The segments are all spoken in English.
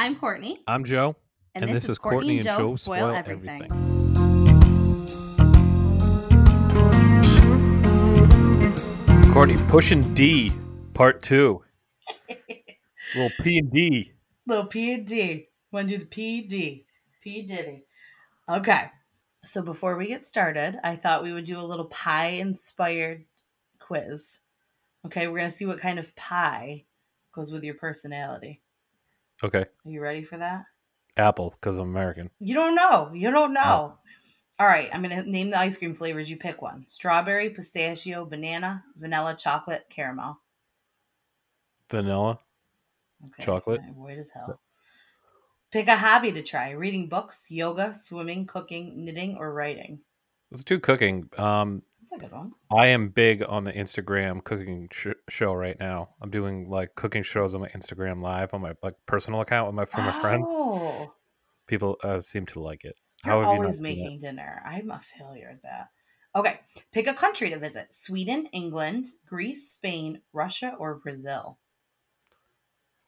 I'm Courtney. I'm Joe. And, this, is Courtney and Joe Spoil Everything. Courtney pushing D, part two. Little P and D. Little P and D. Want to do the P D? P Diddy. Okay. So before we get started, I thought we would do a little pie inspired quiz. Okay, we're gonna see what kind of pie goes with your personality. Okay. Are you ready for that? Apple, because I'm American. You don't know. You don't know. All right, I'm gonna name the ice cream flavors. You pick one: strawberry, pistachio, banana, vanilla, chocolate, caramel. Vanilla. Okay. Chocolate. As hell. Pick a hobby to try: reading books, yoga, swimming, cooking, knitting, or writing. Let's do cooking. Um, That's a good one. I am big on the Instagram cooking sh- show right now. I'm doing like cooking shows on my Instagram live on my like personal account with my from a friend. Oh, People uh, seem to like it. you're How have you not always it? making dinner. I'm a failure at that. Okay, pick a country to visit: Sweden, England, Greece, Spain, Russia, or Brazil.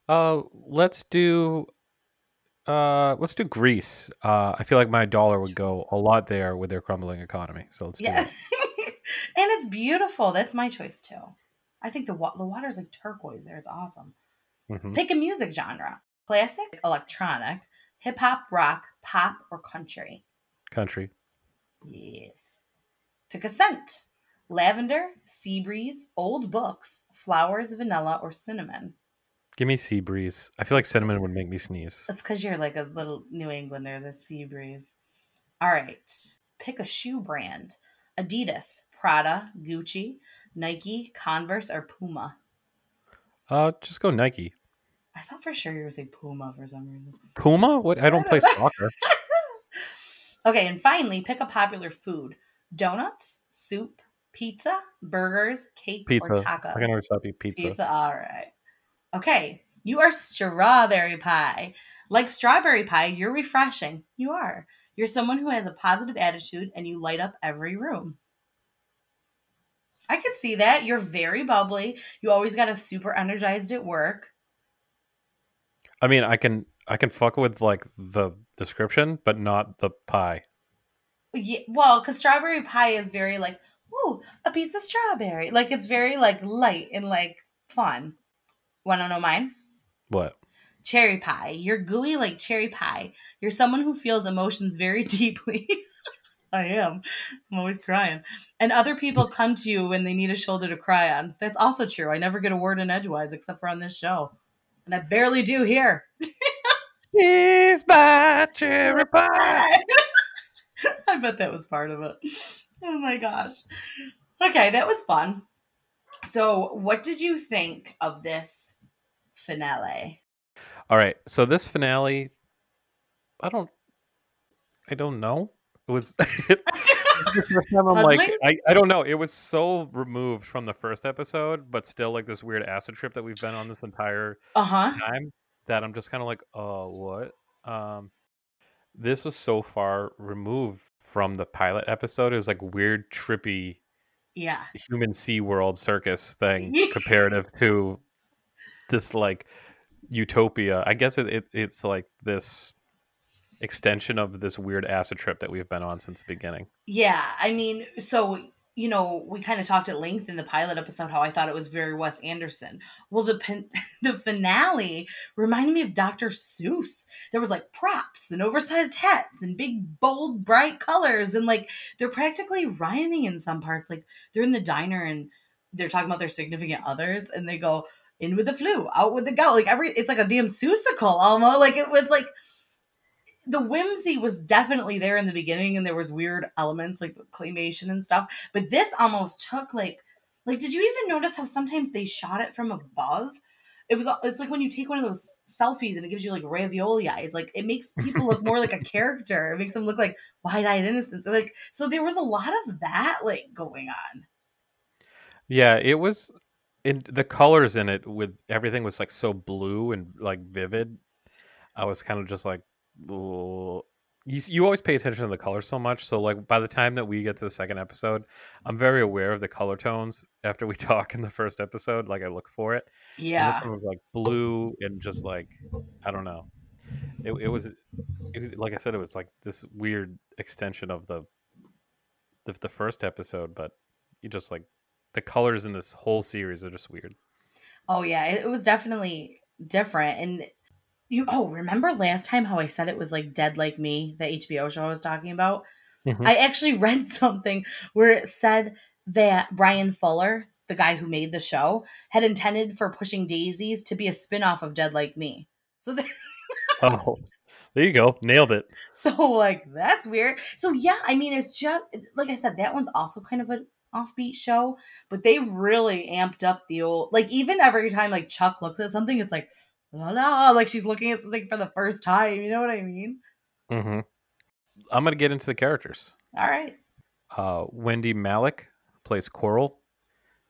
Uh, let's do. Uh, let's do Greece. Uh, I feel like my dollar would go a lot there with their crumbling economy. So let's do Yeah, it. and it's beautiful. That's my choice too. I think the wa- the water's like turquoise there. It's awesome. Mhm. Pick a music genre: classic, electronic, hip hop, rock, pop, or country. Country. Yes. Pick a scent: lavender, sea breeze, old books, flowers, vanilla, or cinnamon. Give me sea breeze. I feel like cinnamon would make me sneeze. That's because you're like a little New Englander. The sea breeze. All right. Pick a shoe brand: Adidas, Prada, Gucci, Nike, Converse, or Puma. Uh, just go Nike. I thought for sure you were saying Puma for some reason. Puma? What? I don't play soccer. okay, and finally, pick a popular food: donuts, soup, pizza, burgers, cake, Pizza. or taco. I can always stop you. Pizza. Pizza. All right. Okay, you are strawberry pie. Like strawberry pie, you're refreshing. You are. You're someone who has a positive attitude and you light up every room. I could see that. You're very bubbly. You always got us super energized at work. I mean, I can I can fuck with like the description, but not the pie. Yeah, well, because strawberry pie is very like, ooh, a piece of strawberry. Like it's very like light and like fun. Wanna know mine? What? Cherry pie. You're gooey like cherry pie. You're someone who feels emotions very deeply. I am. I'm always crying. And other people come to you when they need a shoulder to cry on. That's also true. I never get a word in edgewise except for on this show. And I barely do here. Cheese by cherry pie. I bet that was part of it. Oh my gosh. Okay, that was fun. So, what did you think of this finale? All right. So this finale, I don't, I don't know. It was. first time I'm like, I, I don't know. It was so removed from the first episode, but still like this weird acid trip that we've been on this entire Uh huh. time that I'm just kind of like, oh, what? Um, this was so far removed from the pilot episode. It was like weird, trippy Yeah. human Sea World circus thing comparative to this like utopia. I guess it, it it's like this extension of this weird acid trip that we've been on since the beginning. Yeah, I mean, so you know, we kind of talked at length in the pilot episode how I thought it was very Wes Anderson. Well, the pen- the finale reminded me of Dr. Seuss. There was like props and oversized hats and big bold bright colors and like they're practically rhyming in some parts. Like they're in the diner and they're talking about their significant others and they go in with the flu, out with the gout. Like every it's like a damn Seussical almost. Like it was like the whimsy was definitely there in the beginning and there was weird elements like the claymation and stuff but this almost took like like did you even notice how sometimes they shot it from above it was it's like when you take one of those selfies and it gives you like ravioli eyes like it makes people look more like a character it makes them look like wide-eyed innocence like so there was a lot of that like going on Yeah, it was in the colors in it with everything was like so blue and like vivid. I was kind of just like. You you always pay attention to the colors so much. So like by the time that we get to the second episode, I'm very aware of the color tones after we talk in the first episode. Like I look for it. And yeah this one was like blue and just like I don't know. it, it was it was like I said, it was like this weird extension of the the, the first episode, but you just like the colors in this whole series are just weird. Oh yeah, it was definitely different. And you oh, remember last time how I said it was like Dead Like Me, the HBO show I was talking about? Mhm. I actually read something where it said that Bryan Fuller, the guy who made the show, had intended for Pushing Daisies to be a spin-off of Dead Like Me. So they, Oh, there you go, nailed it. so like that's weird. So yeah, I mean it's just like I said, that one's also kind of an offbeat show, but they really amped up the old like even every time like Chuck looks at something, it's like la la like she's looking at something for the first time. You know what I mean? Mm-hmm. I'm gonna get into the characters. All right. Uh, Wendie Malick plays Coral.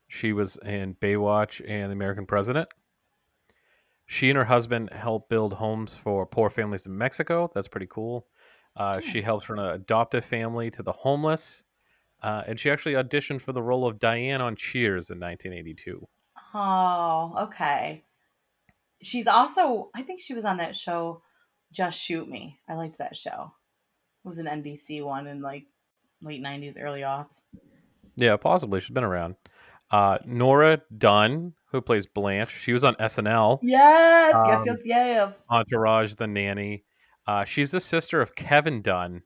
She was in Baywatch and The American President. She and her husband help build homes for poor families in Mexico. That's pretty cool. Uh, Hmm. she helps run an adoptive family to the homeless. Uh, and she actually auditioned for the role of Diane on Cheers in 1982. Oh, okay. She's also, I think she was on that show, Just Shoot Me. I liked that show. It was an NBC one in like late 90s, early aughts. Yeah, possibly. She's been around. Uh, Nora Dunn, who plays Blanche, she was on SNL. Yes, yes, Um, yes, yes. Entourage, The Nanny. Uh, she's the sister of Kevin Dunn,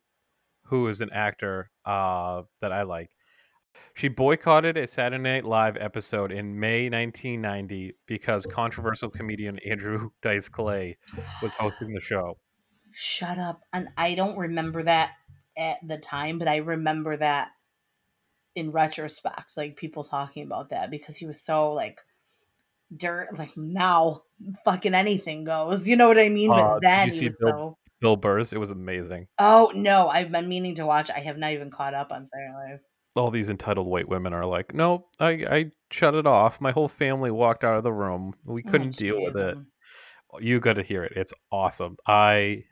who is an actor uh, that I like. She boycotted a Saturday Night Live episode in May 1990 because controversial comedian Andrew Dice Clay was hosting the show. Shut up. And I don't remember that at the time, but I remember that in retrospect, like people talking about that because he was so like dirt like now fucking anything goes. You know what I mean? Uh, but then he was Bill- so Bill Burr's, it was amazing. Oh no, I've been meaning to watch. I have not even caught up on Saturday Night Live. All these entitled white women are like, no, I, I shut it off. My whole family walked out of the room. We oh, couldn't Oh, deal with it. You got to hear it. It's awesome. I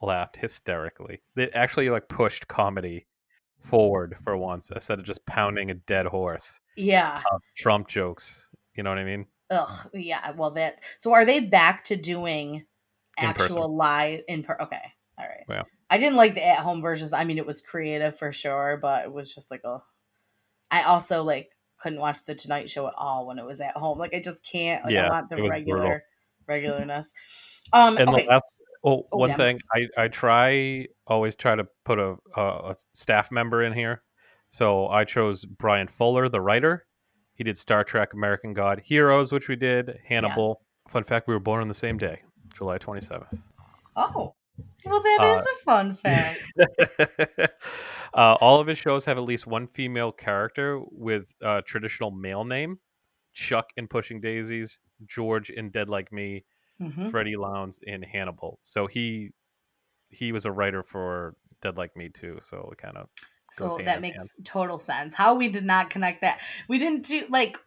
laughed hysterically. It actually like pushed comedy forward for once instead of just pounding a dead horse. Yeah. Trump jokes. You know what I mean? Ugh. Yeah. Well, that. So, are they back to doing In person. actual live in per? Okay. All right. Yeah. I didn't like the at home versions. I mean, it was creative for sure, but it was just like a. I also like couldn't watch the Tonight Show at all when it was at home. Like I just can't. Like I Yeah, want the regular regularness. Um. And okay. the last oh, Oh, one damn. thing I I try always try to put a, a a staff member in here. So I chose Bryan Fuller, the writer. He did Star Trek, American God, Heroes, which we did, Hannibal. Fun fact: we were born on the same day, July twenty seventh. oh. Well, that is Uh, a fun fact. uh, all of his shows have at least one female character with a traditional male name. Chuck in Pushing Daisies, George in Dead Like Me, Mhm. Freddie Lounds in Hannibal. So he he was a writer for Dead Like Me too. So it kind of So that makes hand. total sense. How we did not connect that. We didn't do like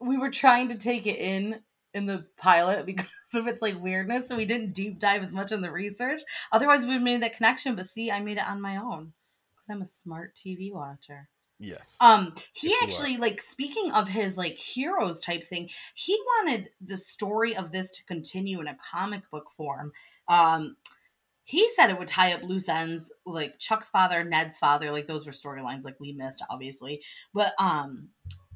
we were trying to take it in in the pilot because of its like weirdness, so we didn't deep dive as much in the research. Otherwise, we would made that connection. But see, I made it on my own because I'm a smart TV watcher. yes. Um, he actually like speaking of his like heroes type thing. He wanted the story of this to continue in a comic book form. Um, he said it would tie up loose ends, like Chuck's father, Ned's father. Like those were storylines like we missed, obviously. But um,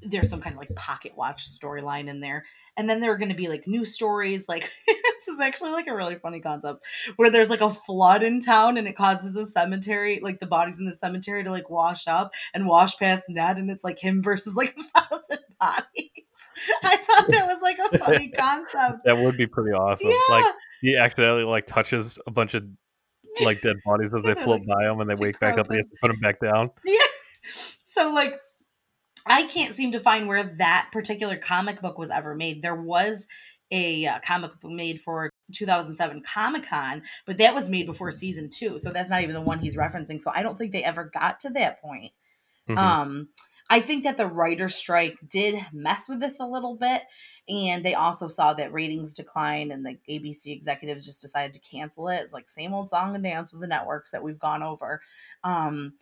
there's some kind of like pocket watch storyline in there. And then there are going to be like new stories. Like this is actually like a really funny concept where there's like a flood in town and it causes the cemetery, like the bodies in the cemetery, to like wash up and wash past Ned, and it's like him versus like a thousand bodies. I thought that was like a funny concept. that would be pretty awesome. Yeah. Like he accidentally like touches a bunch of like dead bodies as they float like, by him and they wake back up and he has to put them back down. Yeah. So like I can't seem to find where that particular comic book was ever made. There was a uh, comic book made for 2007 Comic Con, but that was made before season two. So that's not even the one he's referencing. So I don't think they ever got to that point. Mhm. Um, I think that the writer strike did mess with this a little bit, and they also saw that ratings decline, and the ABC executives just decided to cancel it. It's like same old song and dance with the networks that we've gone over. Um,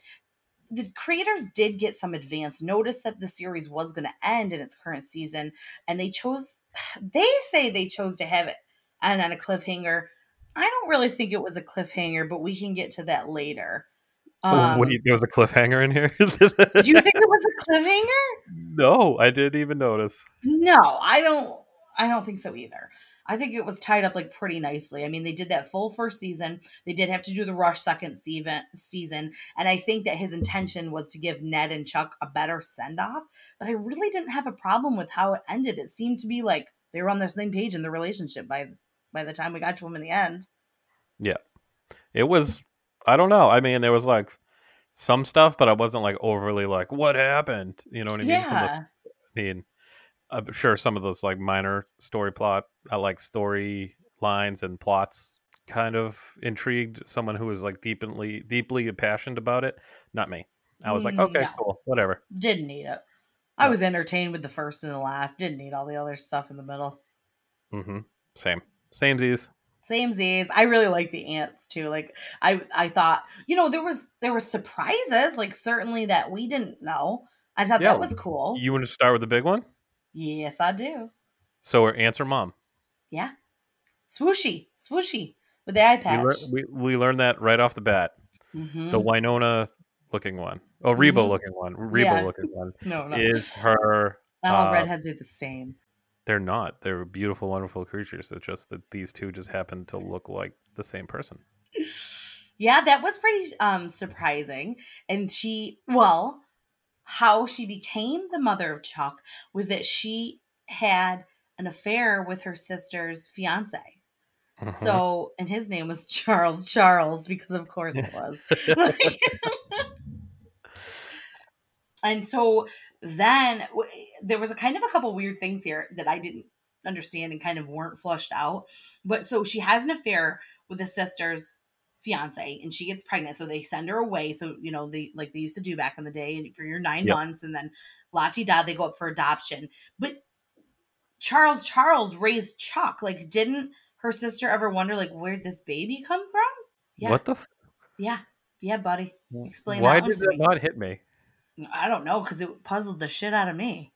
the creators did get some advance notice that the series was going to end in its current season, and they chose. They say they chose to have it and on a cliffhanger. I don't really think it was a cliffhanger, but we can get to that later. Oh, what Um, do you, there was a cliffhanger in here. do you think it was a cliffhanger? no, I didn't even notice. No, I don't. I don't think so either. I think it was tied up like pretty nicely. I mean, they did that full first season. They did have to do the rush second season, and I think that his intention was to give Ned and Chuck a better send off. But I really didn't have a problem with how it ended. It seemed to be like they were on the same page in the relationship by by the time we got to him in the end. Yeah, it was. I don't know. I mean, there was like some stuff, but I wasn't like overly like, "What happened?" You know what I mean? From the- Yeah, I mean, I'm sure some of those like minor story plot, I like story lines and plots kind of intrigued someone who was like deeply deeply passionate about it. Not me. I was like, okay, no. cool, whatever. didn't need it. I No. was entertained with the first and the last. Didn't need all the other stuff in the middle. Mm-hmm. Same, same Z's. Same Z's. I really like the ants too. Like I I thought, you know, there was there was surprises, like certainly that we didn't know. I thought Yeah, that was cool. You want to start with the big one? Yes, I do. So, her answer, mom. Yeah. Swoosie. Swoosie with the eye We, patch. lear- we we learned that right off the bat. Mhm. The Winona looking one, oh Reba Mhm. looking one, Reba Yeah. looking one no, no. is her. Not all uh, redheads are the same. They're not. They're beautiful, wonderful creatures. It's just that these two just happen to look like the same person. Yeah, that was pretty um surprising. And she well, how she became the mother of Chuck was that she had an affair with her sister's fiance. Mhm. So, and his name was Charles Charles because of course it was. Like- and so then there was a kind of a couple weird things here that I didn't understand and kind of weren't flushed out. But so she has an affair with the sister's fiance and she gets pregnant so they send her away so you know they like they used to do back in the day and for your nine Yep. months and then lati da they go up for adoption but charles charles raised chuck like didn't her sister ever wonder like where'd this baby come from yeah What the? F- yeah yeah buddy Explain Why that did that not hit me? i don't know because it puzzled the shit out of me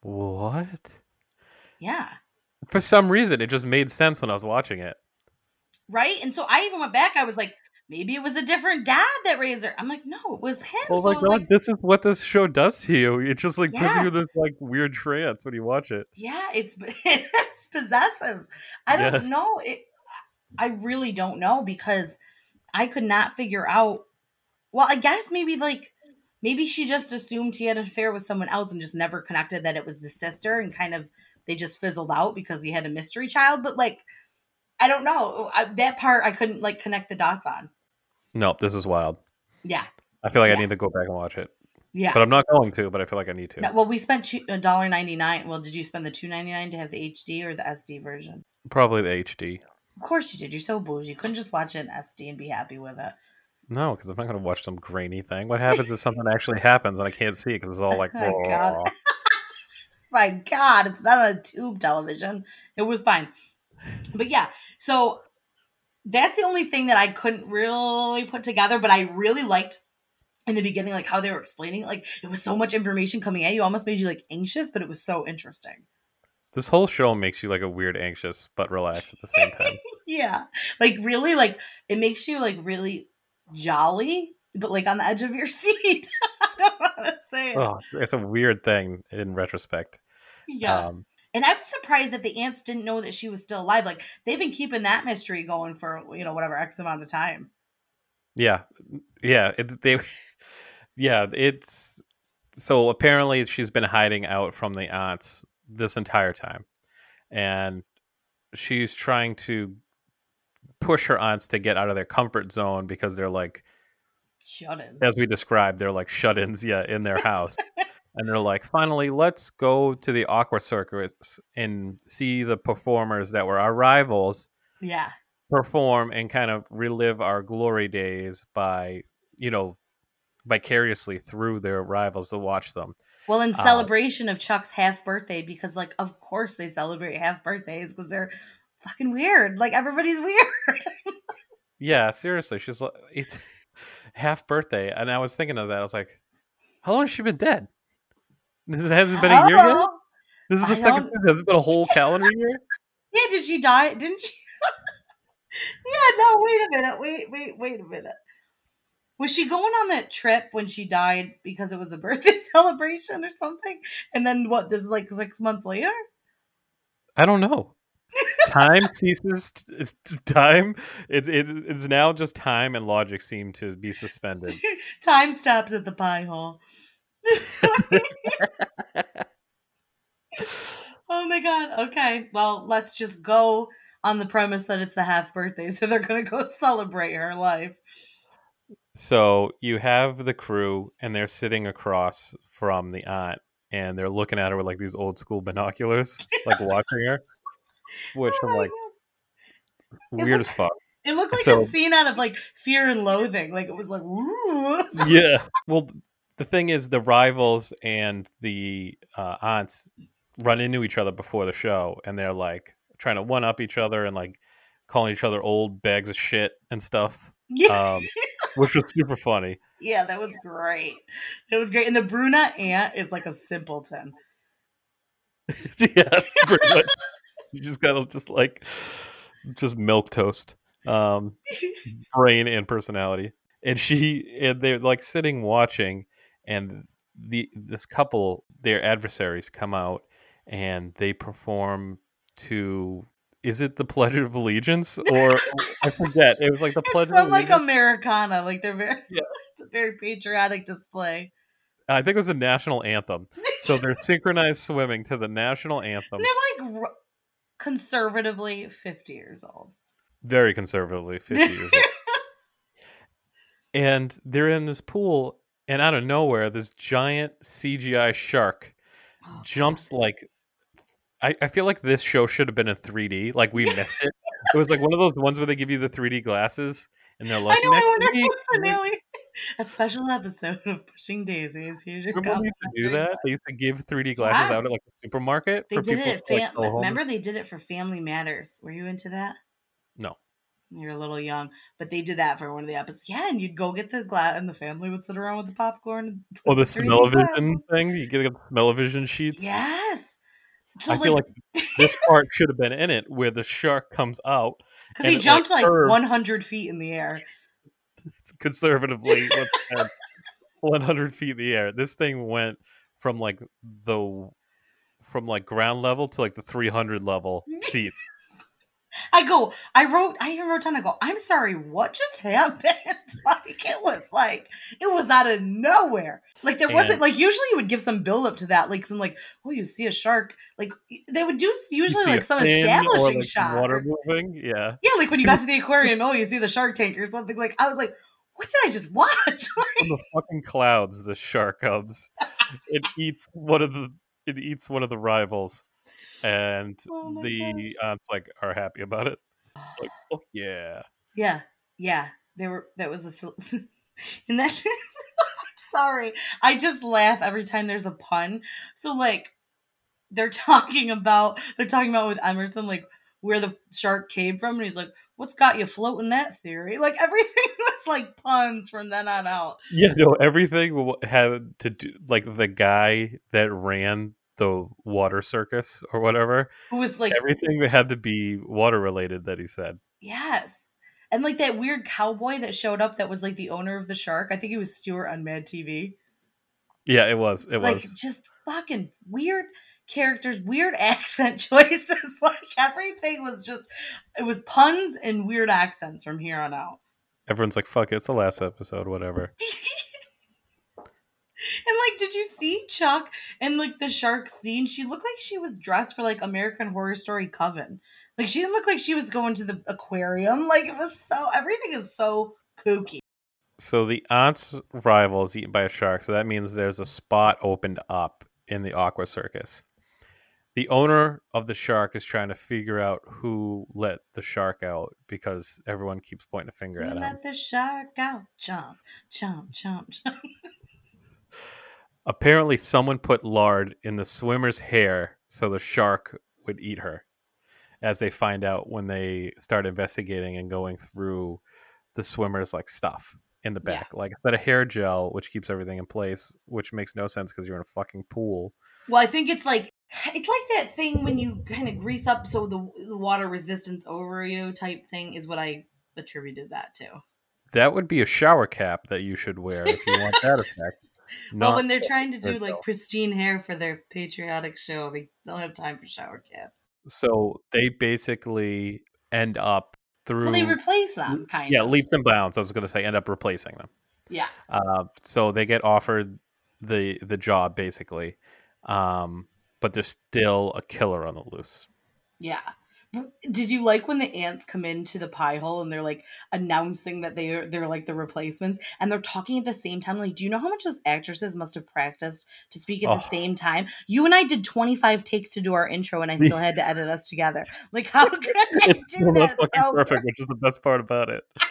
What? yeah For some reason, it just made sense when I was watching it. Right and so i even went back i was like maybe it was a different dad that raised her i'm like no it was him Oh so my I was god, like this is what this show does to you. It just like puts Yeah. you in this like weird trance when you watch it. Yeah, it's it's possessive. I don't Yeah. know. It I really don't know because I could not figure out well, I guess maybe like maybe she just assumed he had an affair with someone else and just never connected that it was the sister and kind of they just fizzled out because he had a mystery child, but like I don't know. Oh, I, that part I couldn't like connect the dots on. No, this is wild. Yeah. I feel like Yeah. I need to go back and watch it, Yeah. but I'm not going to. But I feel like I need to. No, well, we spent a dollar ninety nine. Well, did you spend the two ninety nine to have the HD or the SD version? Probably the HD. Of course you did. You're so bougie. You couldn't just watch it in SD and be happy with it. No, because I'm not going to watch some grainy thing. What happens if something actually happens and I can't see it because it's all like. Oh, God. My God, it's not on a tube television. It was fine. But yeah, so that's the only thing that I couldn't really put together, but I really liked in the beginning, like how they were explaining. it. Like it was so much information coming at you, almost made you like anxious, but it was so interesting. This whole show makes you like a weird, anxious but relaxed at the same time. Yeah. Like really, like it makes you like really jolly, but like on the edge of your seat. I don't know how to say it. oh, it's a weird thing in retrospect. yeah. Um, And I was surprised that the ants didn't know that she was still alive. Like they've been keeping that mystery going for you know whatever x amount of time. Yeah, yeah. It, they, yeah. It's so apparently she's been hiding out from the aunts this entire time, and she's trying to push her aunts to get out of their comfort zone because they're like, Shut in. as we described, they're like shut-ins, yeah, in their house. And they're like, finally, let's go to the Aqua Circus and see the performers that were our rivals Yeah. perform and kind of relive our glory days by you know vicariously through their rivals to watch them Well, in Uh, celebration of Chuck's half birthday, because like of course they celebrate half birthdays because they're fucking weird. Like everybody's weird. yeah seriously she's like it's half birthday and i was thinking of that i was like how long has she been dead this hasn't been a year yet Oh, this is I the second don't- season. has it been a whole calendar year Yeah, did she die? Didn't she? Yeah, no. Wait a minute. Wait, wait, wait a minute. Was she going on that trip when she died because it was a birthday celebration or something? And then what? This is like six months later. I don't know. Time ceases. It's time. It's it, it's now just time and logic seem to be suspended. Time stops at the pie hole. oh my god. Okay. Well, let's just go on the premise that it's the half birthday, so they're gonna go celebrate her life. So you have the crew, and they're sitting across from the aunt, and they're looking at her with like these old school binoculars, like watching her, which Oh I'm like God. weird as fuck. It looked like So- a scene out of like Fear and Loathing. Like it was like, ooh. yeah. Well, the thing is, the rivals and the uh, aunts run into each other before the show, and they're like trying to one up each other and like calling each other old bags of shit and stuff, yeah, um, which was super funny. yeah, that was great. It was great. And the brunette aunt is like a simpleton. yeah, pretty much. You just gotta just like just milk toast, um, brain and personality. And she and they're like sitting watching, and the this couple, their adversaries, come out and they perform to. Is it the Pledge of Allegiance or I forget? It was like the Pledge It's some of like Allegiance. Americana. Like they're very, Yeah. it's a very patriotic display. I think it was the national anthem. So they're synchronized swimming to the national anthem. They're like r- conservatively 50 years old. very conservatively 50 years old. And they're in this pool, and out of nowhere, this giant CGI shark Oh, jumps like. I, I feel like this show should have been in 3D. Like we missed it. It was like one of those ones where they give you the 3D glasses, and they're like, I know. I "Next wonder week, finale, a special episode of Pushing Daisies. Here's your Remember they used to do that? They used to give 3D glasses out at like a supermarket They for did people it. At like, fam- go home. remember, they did it for Family Matters. Were you into that? No. You're a little young, but they did that for one of the episodes. Yeah, and you'd go get the glass, and the family would sit around with the popcorn. Or the 3D smell-o-vision thing. You get the smell-o-vision sheets. Yes. So I feel like this part should have been in it where the shark comes out because he it, like, jumped like, 100 feet in the air. conservatively 100 feet in the air this thing went from like the from like ground level to like the 300 level seats I go, I wrote, I even wrote down, I go, I'm sorry, what just happened? like, it was like, it was out of nowhere. Like, there wasn't, And- like, usually you would give some build up to that. Like, some, like, oh, you see a shark. Like, they would do usually like some establishing like, shot. water moving yeah yeah, like when you got to the aquarium, oh, you see the shark tank or something. Like, I was like, what did I just watch? from the fucking clouds the shark comes it eats one of the it eats one of the rivals and Oh the aunts like are happy about it like oh yeah yeah, yeah, There were, that was a, and then, sorry, I just laugh every time there's a pun. So, like, they're talking about they're talking about with Emerson like where the shark came from, and he's like, "What's got you floating that theory?" Like everything was like puns from then on out. Yeah, no, everything had to do like the guy that ran the water circus or whatever. Who was like, everything that had to be water related that he said. yes, and like that weird cowboy that showed up that was like the owner of the shark. I think he was Stuart on Mad TV. Yeah, it was. It was like was. just fucking weird characters, weird accent choices. like everything was just it was puns and weird accents from here on out. Everyone's like, "Fuck it, it's the last episode, whatever." And like, did you see Chuck and like the shark scene? She looked like she was dressed for like American Horror Story Coven. Like she didn't look like she was going to the aquarium. Like it was so everything is so kooky. So the aunt's rival is eaten by a shark, so that means there's a spot opened up in the aqua circus. The owner of the shark is trying to figure out who let the shark out because everyone keeps pointing a finger We at him. let the shark out. Chomp, chomp, chomp, chomp. Apparently, someone put lard in the swimmer's hair so the shark would eat her. As they find out when they start investigating and going through the swimmer's like stuff in the Yeah. back, like instead of hair gel, which keeps everything in place, which makes no sense because you're in a fucking pool. Well, I think it's like it's like that thing when you kind of grease up so the, the water resistance over you type thing is what I attributed that to. That would be a shower cap that you should wear if you want that effect. Well, when they're trying to do like pristine hair for their patriotic show, they don't have time for shower caps. so they basically end up through Well, they replace them, kind yeah of. Yeah, leaps and bounds. I was going to say end up replacing them. Yeah. Uh, so they get offered the the job basically, um, but there's still a killer on the loose. Yeah. Did you like when the ants come into the pie hole and they're like announcing that they are they're like the replacements and they're talking at the same time? Like, do you know how much those actresses must have practiced to speak at Oh. the same time? You and I did 25 takes to do our intro and I still had to edit us together. Like, how could they do Well, fucking oh so perfect, which is the best part about it.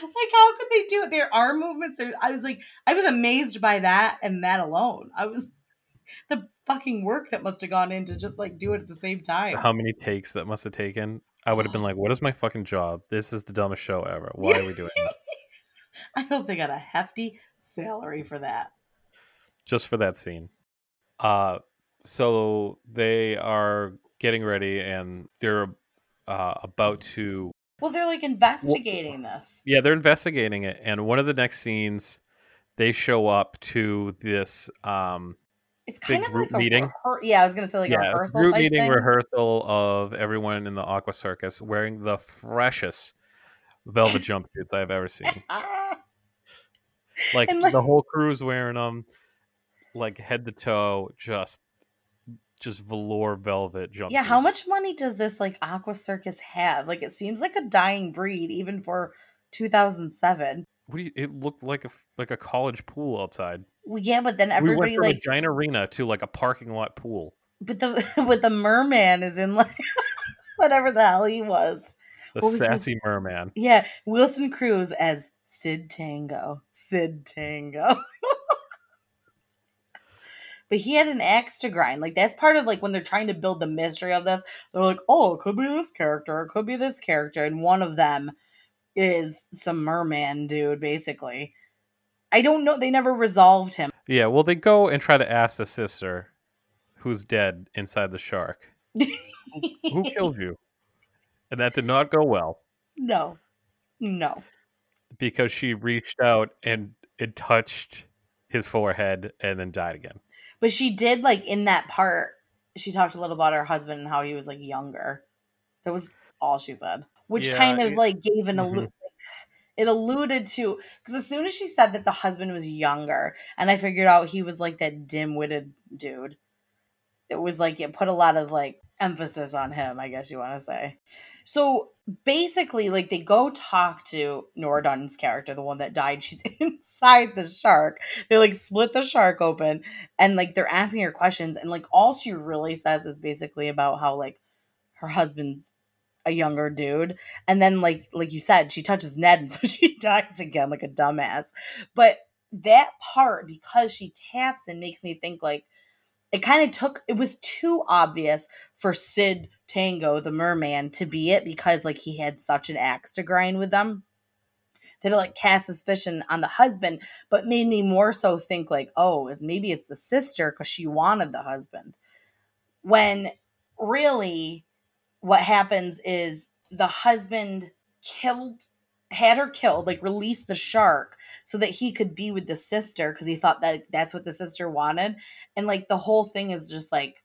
Like, how could they do it? Their arm movements. There, I was like, I was amazed by that and that alone. I was the fucking work that must have gone into just like do it at the same time. How many takes that must have taken? I would have been like, "What is my fucking job? This is the dumbest show ever. Why are we doing it I hope they got a hefty salary for that. just for that scene?" Uh, so they are getting ready and they're uh, about to Well, they're like investigating this. Yeah, they're investigating it, and one of the next scenes, they show up to this um It's kind big of group like a meeting. rehear- yeah, I was gonna say like a yeah, a rehearsal group meeting thing. rehearsal of everyone in the Aqua Circus wearing the freshest velvet jumpsuits I've ever seen. Like, like- the whole crew's wearing them, like head to toe, just just velour velvet jumpsuits. yeah, how much money does this like Aqua Circus have? Like, it seems like a dying breed, even for 2007. What do you, it looked like a like a college pool outside. Well, yeah, but then we everybody went from like, a giant arena to like a parking lot pool. but the but the merman is in like whatever the hell he was. The was his- sassy merman. Yeah, Wilson Cruz as Sid Tango. Sid Tango. but he had an axe to grind. Like that's part of like when they're trying to build the mystery of this. They're like, oh, it could be this character, it could be this character, and one of them is some merman dude, basically. I don't know. They never resolved him. Yeah, well, they go and try to ask the sister who's dead inside the shark. Who killed you? And that did not go well no, no. because she reached out and it touched his forehead and then died again. But she did like in that part. She talked a little about her husband and how he was like younger. That was all she said, which Yeah, kind of it- like gave an allu- Mhm. it alluded to because as soon as she said that the husband was younger, and I figured out he was like that dim-witted dude. It was like it put a lot of like emphasis on him. I guess you want to say. So basically, like they go talk to Nora Dunn's character, the one that died. She's inside the shark. They like split the shark open and like they're asking her questions and like all she really says is basically about how like her husband's a younger dude. And then like like you said she touches ned and so she dies again like a dumbass. But that part because she taps and makes me think like it kind of took it was too obvious for sid tango the merman to be it because like he had such an axe to grind with them. That it like cast suspicion on the husband but made me more so think like oh maybe it's the sister because she wanted the husband. When really what happens is the husband killed had her killed like released the shark so that he could be with the sister because he thought that that's what the sister wanted. And like the whole thing is just like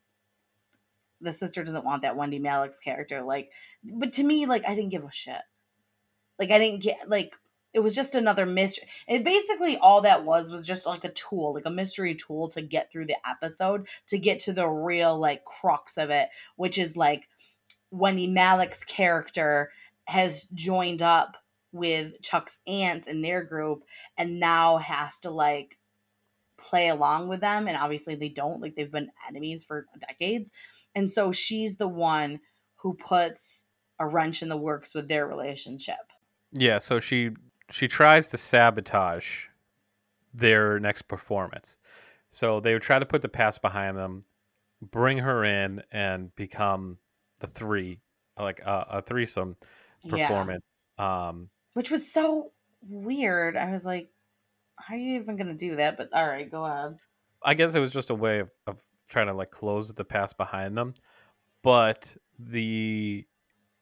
the sister doesn't want that wendie malick's character like but to me like i didn't give a shit. Like i didn't get like it was just another mystery and basically all that was was just like a tool like a mystery tool to get through the episode to get to the real like crux of it which is like wendie malick's character has joined up with chuck's aunts in their group and now has to like play along with them and obviously they don't like they've been enemies for decades and so she's the one who puts a wrench in the works with their relationship Yeah, so she she tries to sabotage their next performance. So they would try to put the past behind them, bring her in, and become the three, like a, a threesome performance. Um, which was so weird i was like how are you even gonna do that but all right go on. I guess it was just a way of, of trying to like close the past behind them. But the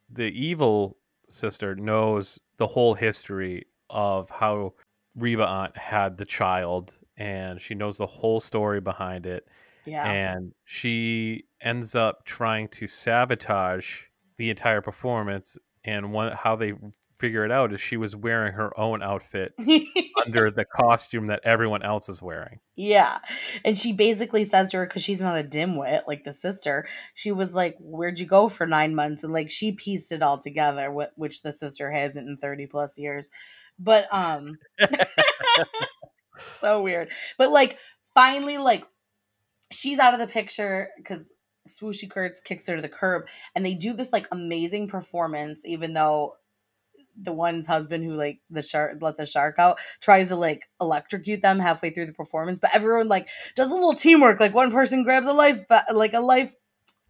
the evil sister knows the whole history of how Reba Aunt had the child, and she knows the whole story behind it. Yeah. And she ends up trying to sabotage the entire performance. And one how they figure it out is she was wearing her own outfit under the costume that everyone else is wearing. Yeah. And she basically says to her, because she's not a dimwit like the sister, she was like, Where'd you go for nine months? And like she pieced it all together, which the sister hasn't in 30 plus years. But, um, so weird. But like, finally, like, she's out of the picture because Swoosie Kurtz kicks her to the curb. And they do this like amazing performance, even though the one's husband who like the shark let the shark out tries to like electrocute them halfway through the performance but everyone like does a little teamwork like one person grabs a life ba- like a life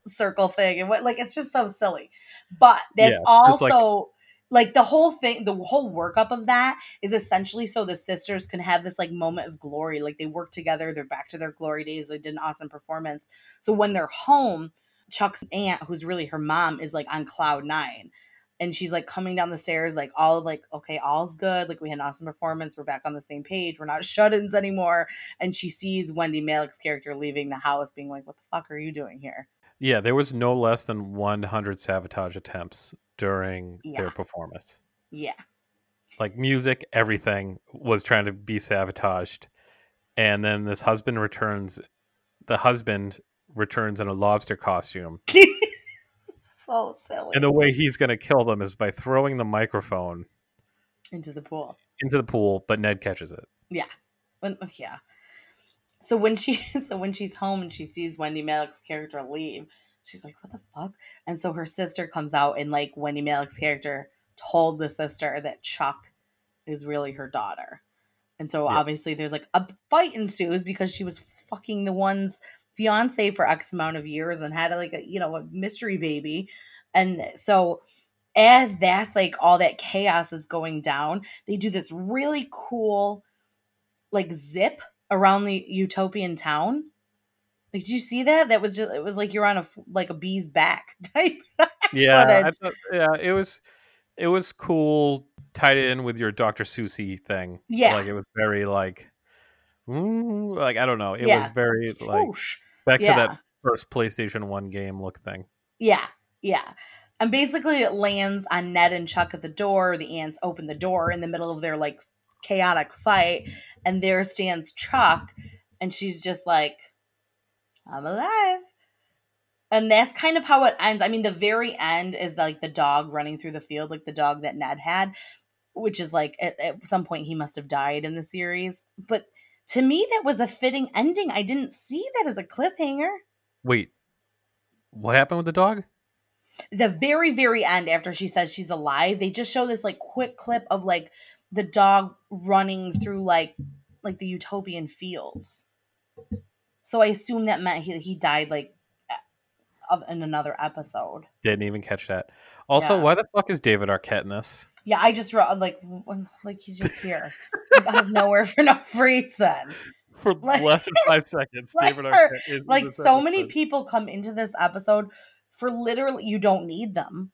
circle thing and what like it's just so silly but that's Yeah, also like, the whole thing the whole workup of that is essentially so the sisters can have this like moment of glory. Like they work together they're back to their glory days they did an awesome performance. So when they're home chuck's aunt who's really her mom is like on cloud nine. And she's like coming down the stairs like all like okay all's good. Like we had an awesome performance. We're back on the same page. We're not shut-ins anymore. And she sees wendie malick's character leaving the house being like what the fuck are you doing here? Yeah, there was no less than 100 sabotage attempts during Yeah. their performance. yeah Like music, everything was trying to be sabotaged. And then this husband returns, the husband returns in a lobster costume. so silly And the way he's going to kill them is by throwing the microphone into the pool into the pool, but Ned catches it. Yeah. When, yeah so when she so when she's home and she sees wendie malick's character leave she's like what the fuck? And so her sister comes out and like wendie malick's character told the sister that chuck is really her daughter. And so Yeah. obviously there's like a fight ensues because she was fucking the one's fiance for x amount of years and had like a you know a mystery baby. And so as that's like all that chaos is going down they do this really cool like zip around the utopian town like did you see that that was just it was like you're on a like a bee's back type Yeah, I thought, yeah, it was it was cool tied in with your Dr. Susie thing. Yeah. Like it was very like ooh, like I don't know. It was very like Swoosh. back to that first PlayStation 1 game look thing. Yeah, yeah. And basically, it lands on Ned and Chuck at the door. The ants open the door in the middle of their like chaotic fight, and there stands Chuck, and she's just like, "I'm alive." And that's kind of how it ends. I mean, the very end is like the dog running through the field, like the dog that Ned had, which is like at, at some point he must have died in the series. But to me, that was a fitting ending. I didn't see that as a cliffhanger. Wait. What happened with the dog? the very very end after she says she's alive they just show this like quick clip of like the dog running through like like the utopian fields so i assume that meant he, he died like in another episode Didn't even catch that. Also, Yeah. why the fuck is David Arquette in this? yeah i just wrote like like he's just here out of nowhere for no reason For Like- less than five seconds, like David Arquette is like so many people come into this episode for literally you don't need them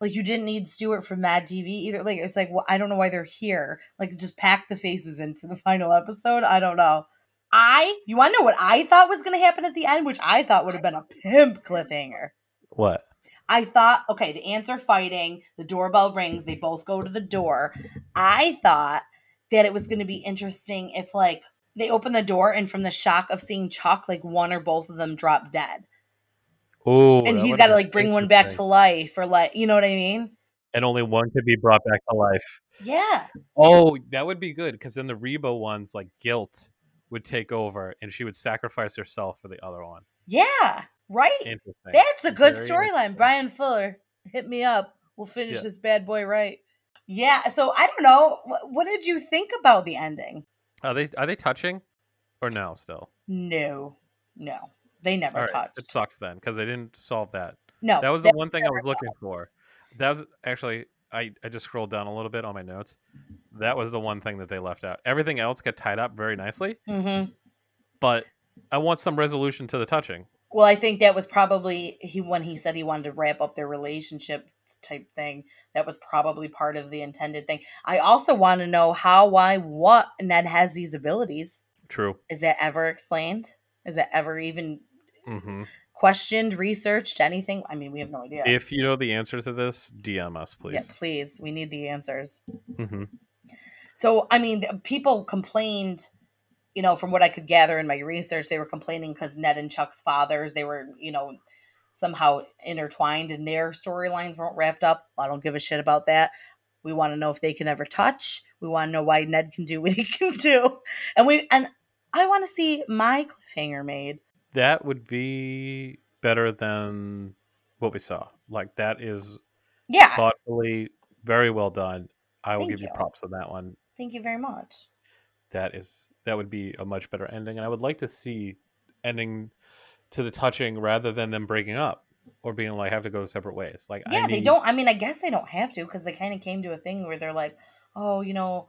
like you didn't need Stuart from Mad TV either. Like it's like well, I don't know why they're here. Like just pack the faces in for the final episode. I don't know. I you want to know what I thought was going to happen at the end, which I thought would have been a pimp cliffhanger. What? I thought, okay, the ants are fighting. The doorbell rings. They both go to the door. I thought that it was going to be interesting if, like, they open the door and from the shock of seeing Chuck, like, one or both of them drop dead. Oh, and he's got to, like, bring one back to life or, like, you know what I mean? and only one could be brought back to life. Yeah. Oh, that would be good because then the Reba one's like guilt would take over, and she would sacrifice herself for the other one. Yeah. Right? That's a good storyline. Bryan Fuller, hit me up. We'll finish Yeah. this bad boy right. Yeah. So I don't know. What, did you think about the ending? Are they are they touching, or no? Still, No. No. They never right. touched. It sucks then because they didn't solve that. No. That was the one thing I was looking for. That was actually I I just scrolled down a little bit on my notes. That was the one thing that they left out. Everything else got tied up very nicely, Mhm. but I want some resolution to the touching. Well, I think that was probably he when he said he wanted to wrap up their relationship type thing. That was probably part of the intended thing. I also want to know how, why, what Ned has these abilities. True. Is that ever explained? Is that ever even hmm questioned, researched, anything? I mean, we have no idea. If you know the answer to this, DM us, please. yeah, please. we need the answers. hmm So, I mean, people complained, you know, from what I could gather in my research, they were complaining because Ned and Chuck's fathers, they were, you know, somehow intertwined and their storylines weren't wrapped up. I don't give a shit about that. We want to know if they can ever touch. We want to know why Ned can do what he can do. And we and I want to see my cliffhanger made. That would be better than what we saw. Like that is Yeah. thoughtfully very well done. I will Thank give you you. props on that one. Thank you very much. That is that would be a much better ending, and I would like to see ending to the touching rather than them breaking up or being like have to go separate ways. Like Yeah, I they don't. I mean, I guess they don't have to because they kind of came to a thing where they're like, oh, you know,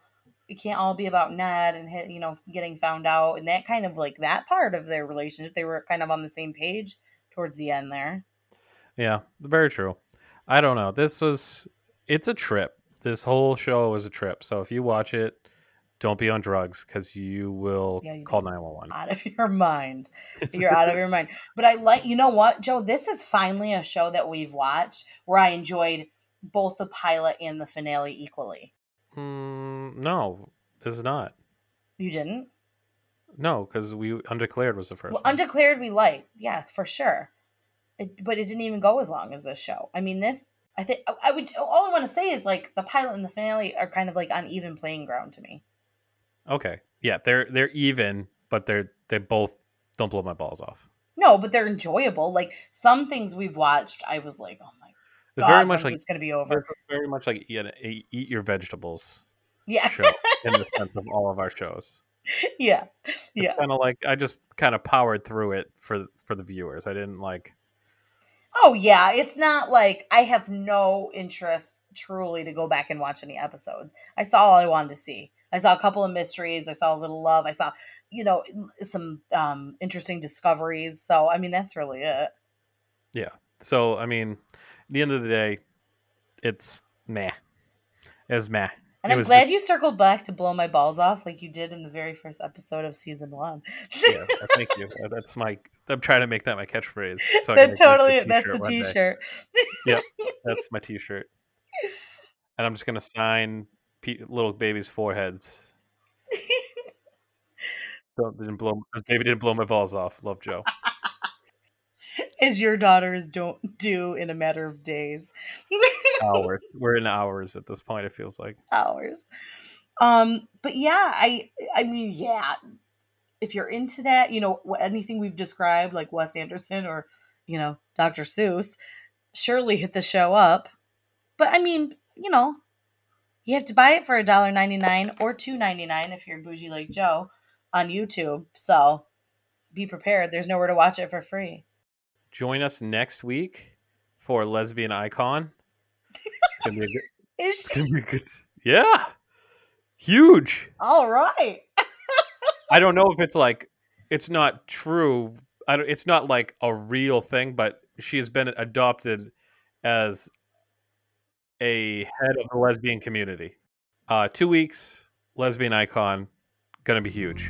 it can't all be about Ned and you know getting found out and that kind of like that part of their relationship. They were kind of on the same page towards the end there. Yeah, very true. I don't know. This was it's a trip. This whole show was a trip. So if you watch it, don't be on drugs because you will Yeah, you call don't. nine one one. Out of your mind, you're out of your mind. But I like, you know what, Joe? This is finally a show that we've watched where I enjoyed both the pilot and the finale equally. Mm, no, this is not. You didn't? No, because we undeclared was the first. Well, one. Undeclared, we liked, yeah, for sure. It, but it didn't even go as long as this show. I mean, this, I think, I would, all I want to say is like the pilot and the finale are kind of like on even playing ground to me. okay, yeah, they're they're even, but they're they both don't blow my balls off. No, but they're enjoyable. Like some things we've watched, I was like, oh my They're god, very much like it's gonna be over. very much like eat, eat your vegetables Yeah, show in the sense of all of our shows. yeah, It's yeah. kind of like I just kind of powered through it for for the viewers. I didn't like Oh yeah, it's not like I have no interest truly to go back and watch any episodes. I saw all I wanted to see. I saw a couple of mysteries. I saw a little love. I saw, you know, some um interesting discoveries. So I mean, that's really it. Yeah. So. I mean, the end of the day, it's meh. It's meh. And It I'm glad just- you circled back to blow my balls off like you did in the very first episode of season one. Yeah, thank you. Uh, That's my. I'm trying to make that my catchphrase. So that totally that's the t-shirt t-shirt. That's my T-shirt. And I'm just gonna sign pe- little baby's foreheads. Don't didn't blow. Baby didn't blow my balls off. Love Joe. As your daughters don't do in a matter of days. Hours. We're in hours at this point. It feels like. hours. Um, but yeah, I I mean, yeah, if you're into that, you know, anything we've described, like Wes Anderson or you know Dr. Seuss, surely hit the show up. But I mean, you know, you have to buy it for a dollar ninety nine or two ninety nine if you're bougie like Joe on YouTube. So be prepared. There's nowhere to watch it for free. Join us next week for lesbian icon. It's gonna be a good. Is It's gonna be good. Yeah, huge. all right. I don't know if it's like it's not true. I don't, it's not like a real thing, but she has been adopted as a head of the lesbian community. Uh, two weeks, lesbian icon, gonna be huge.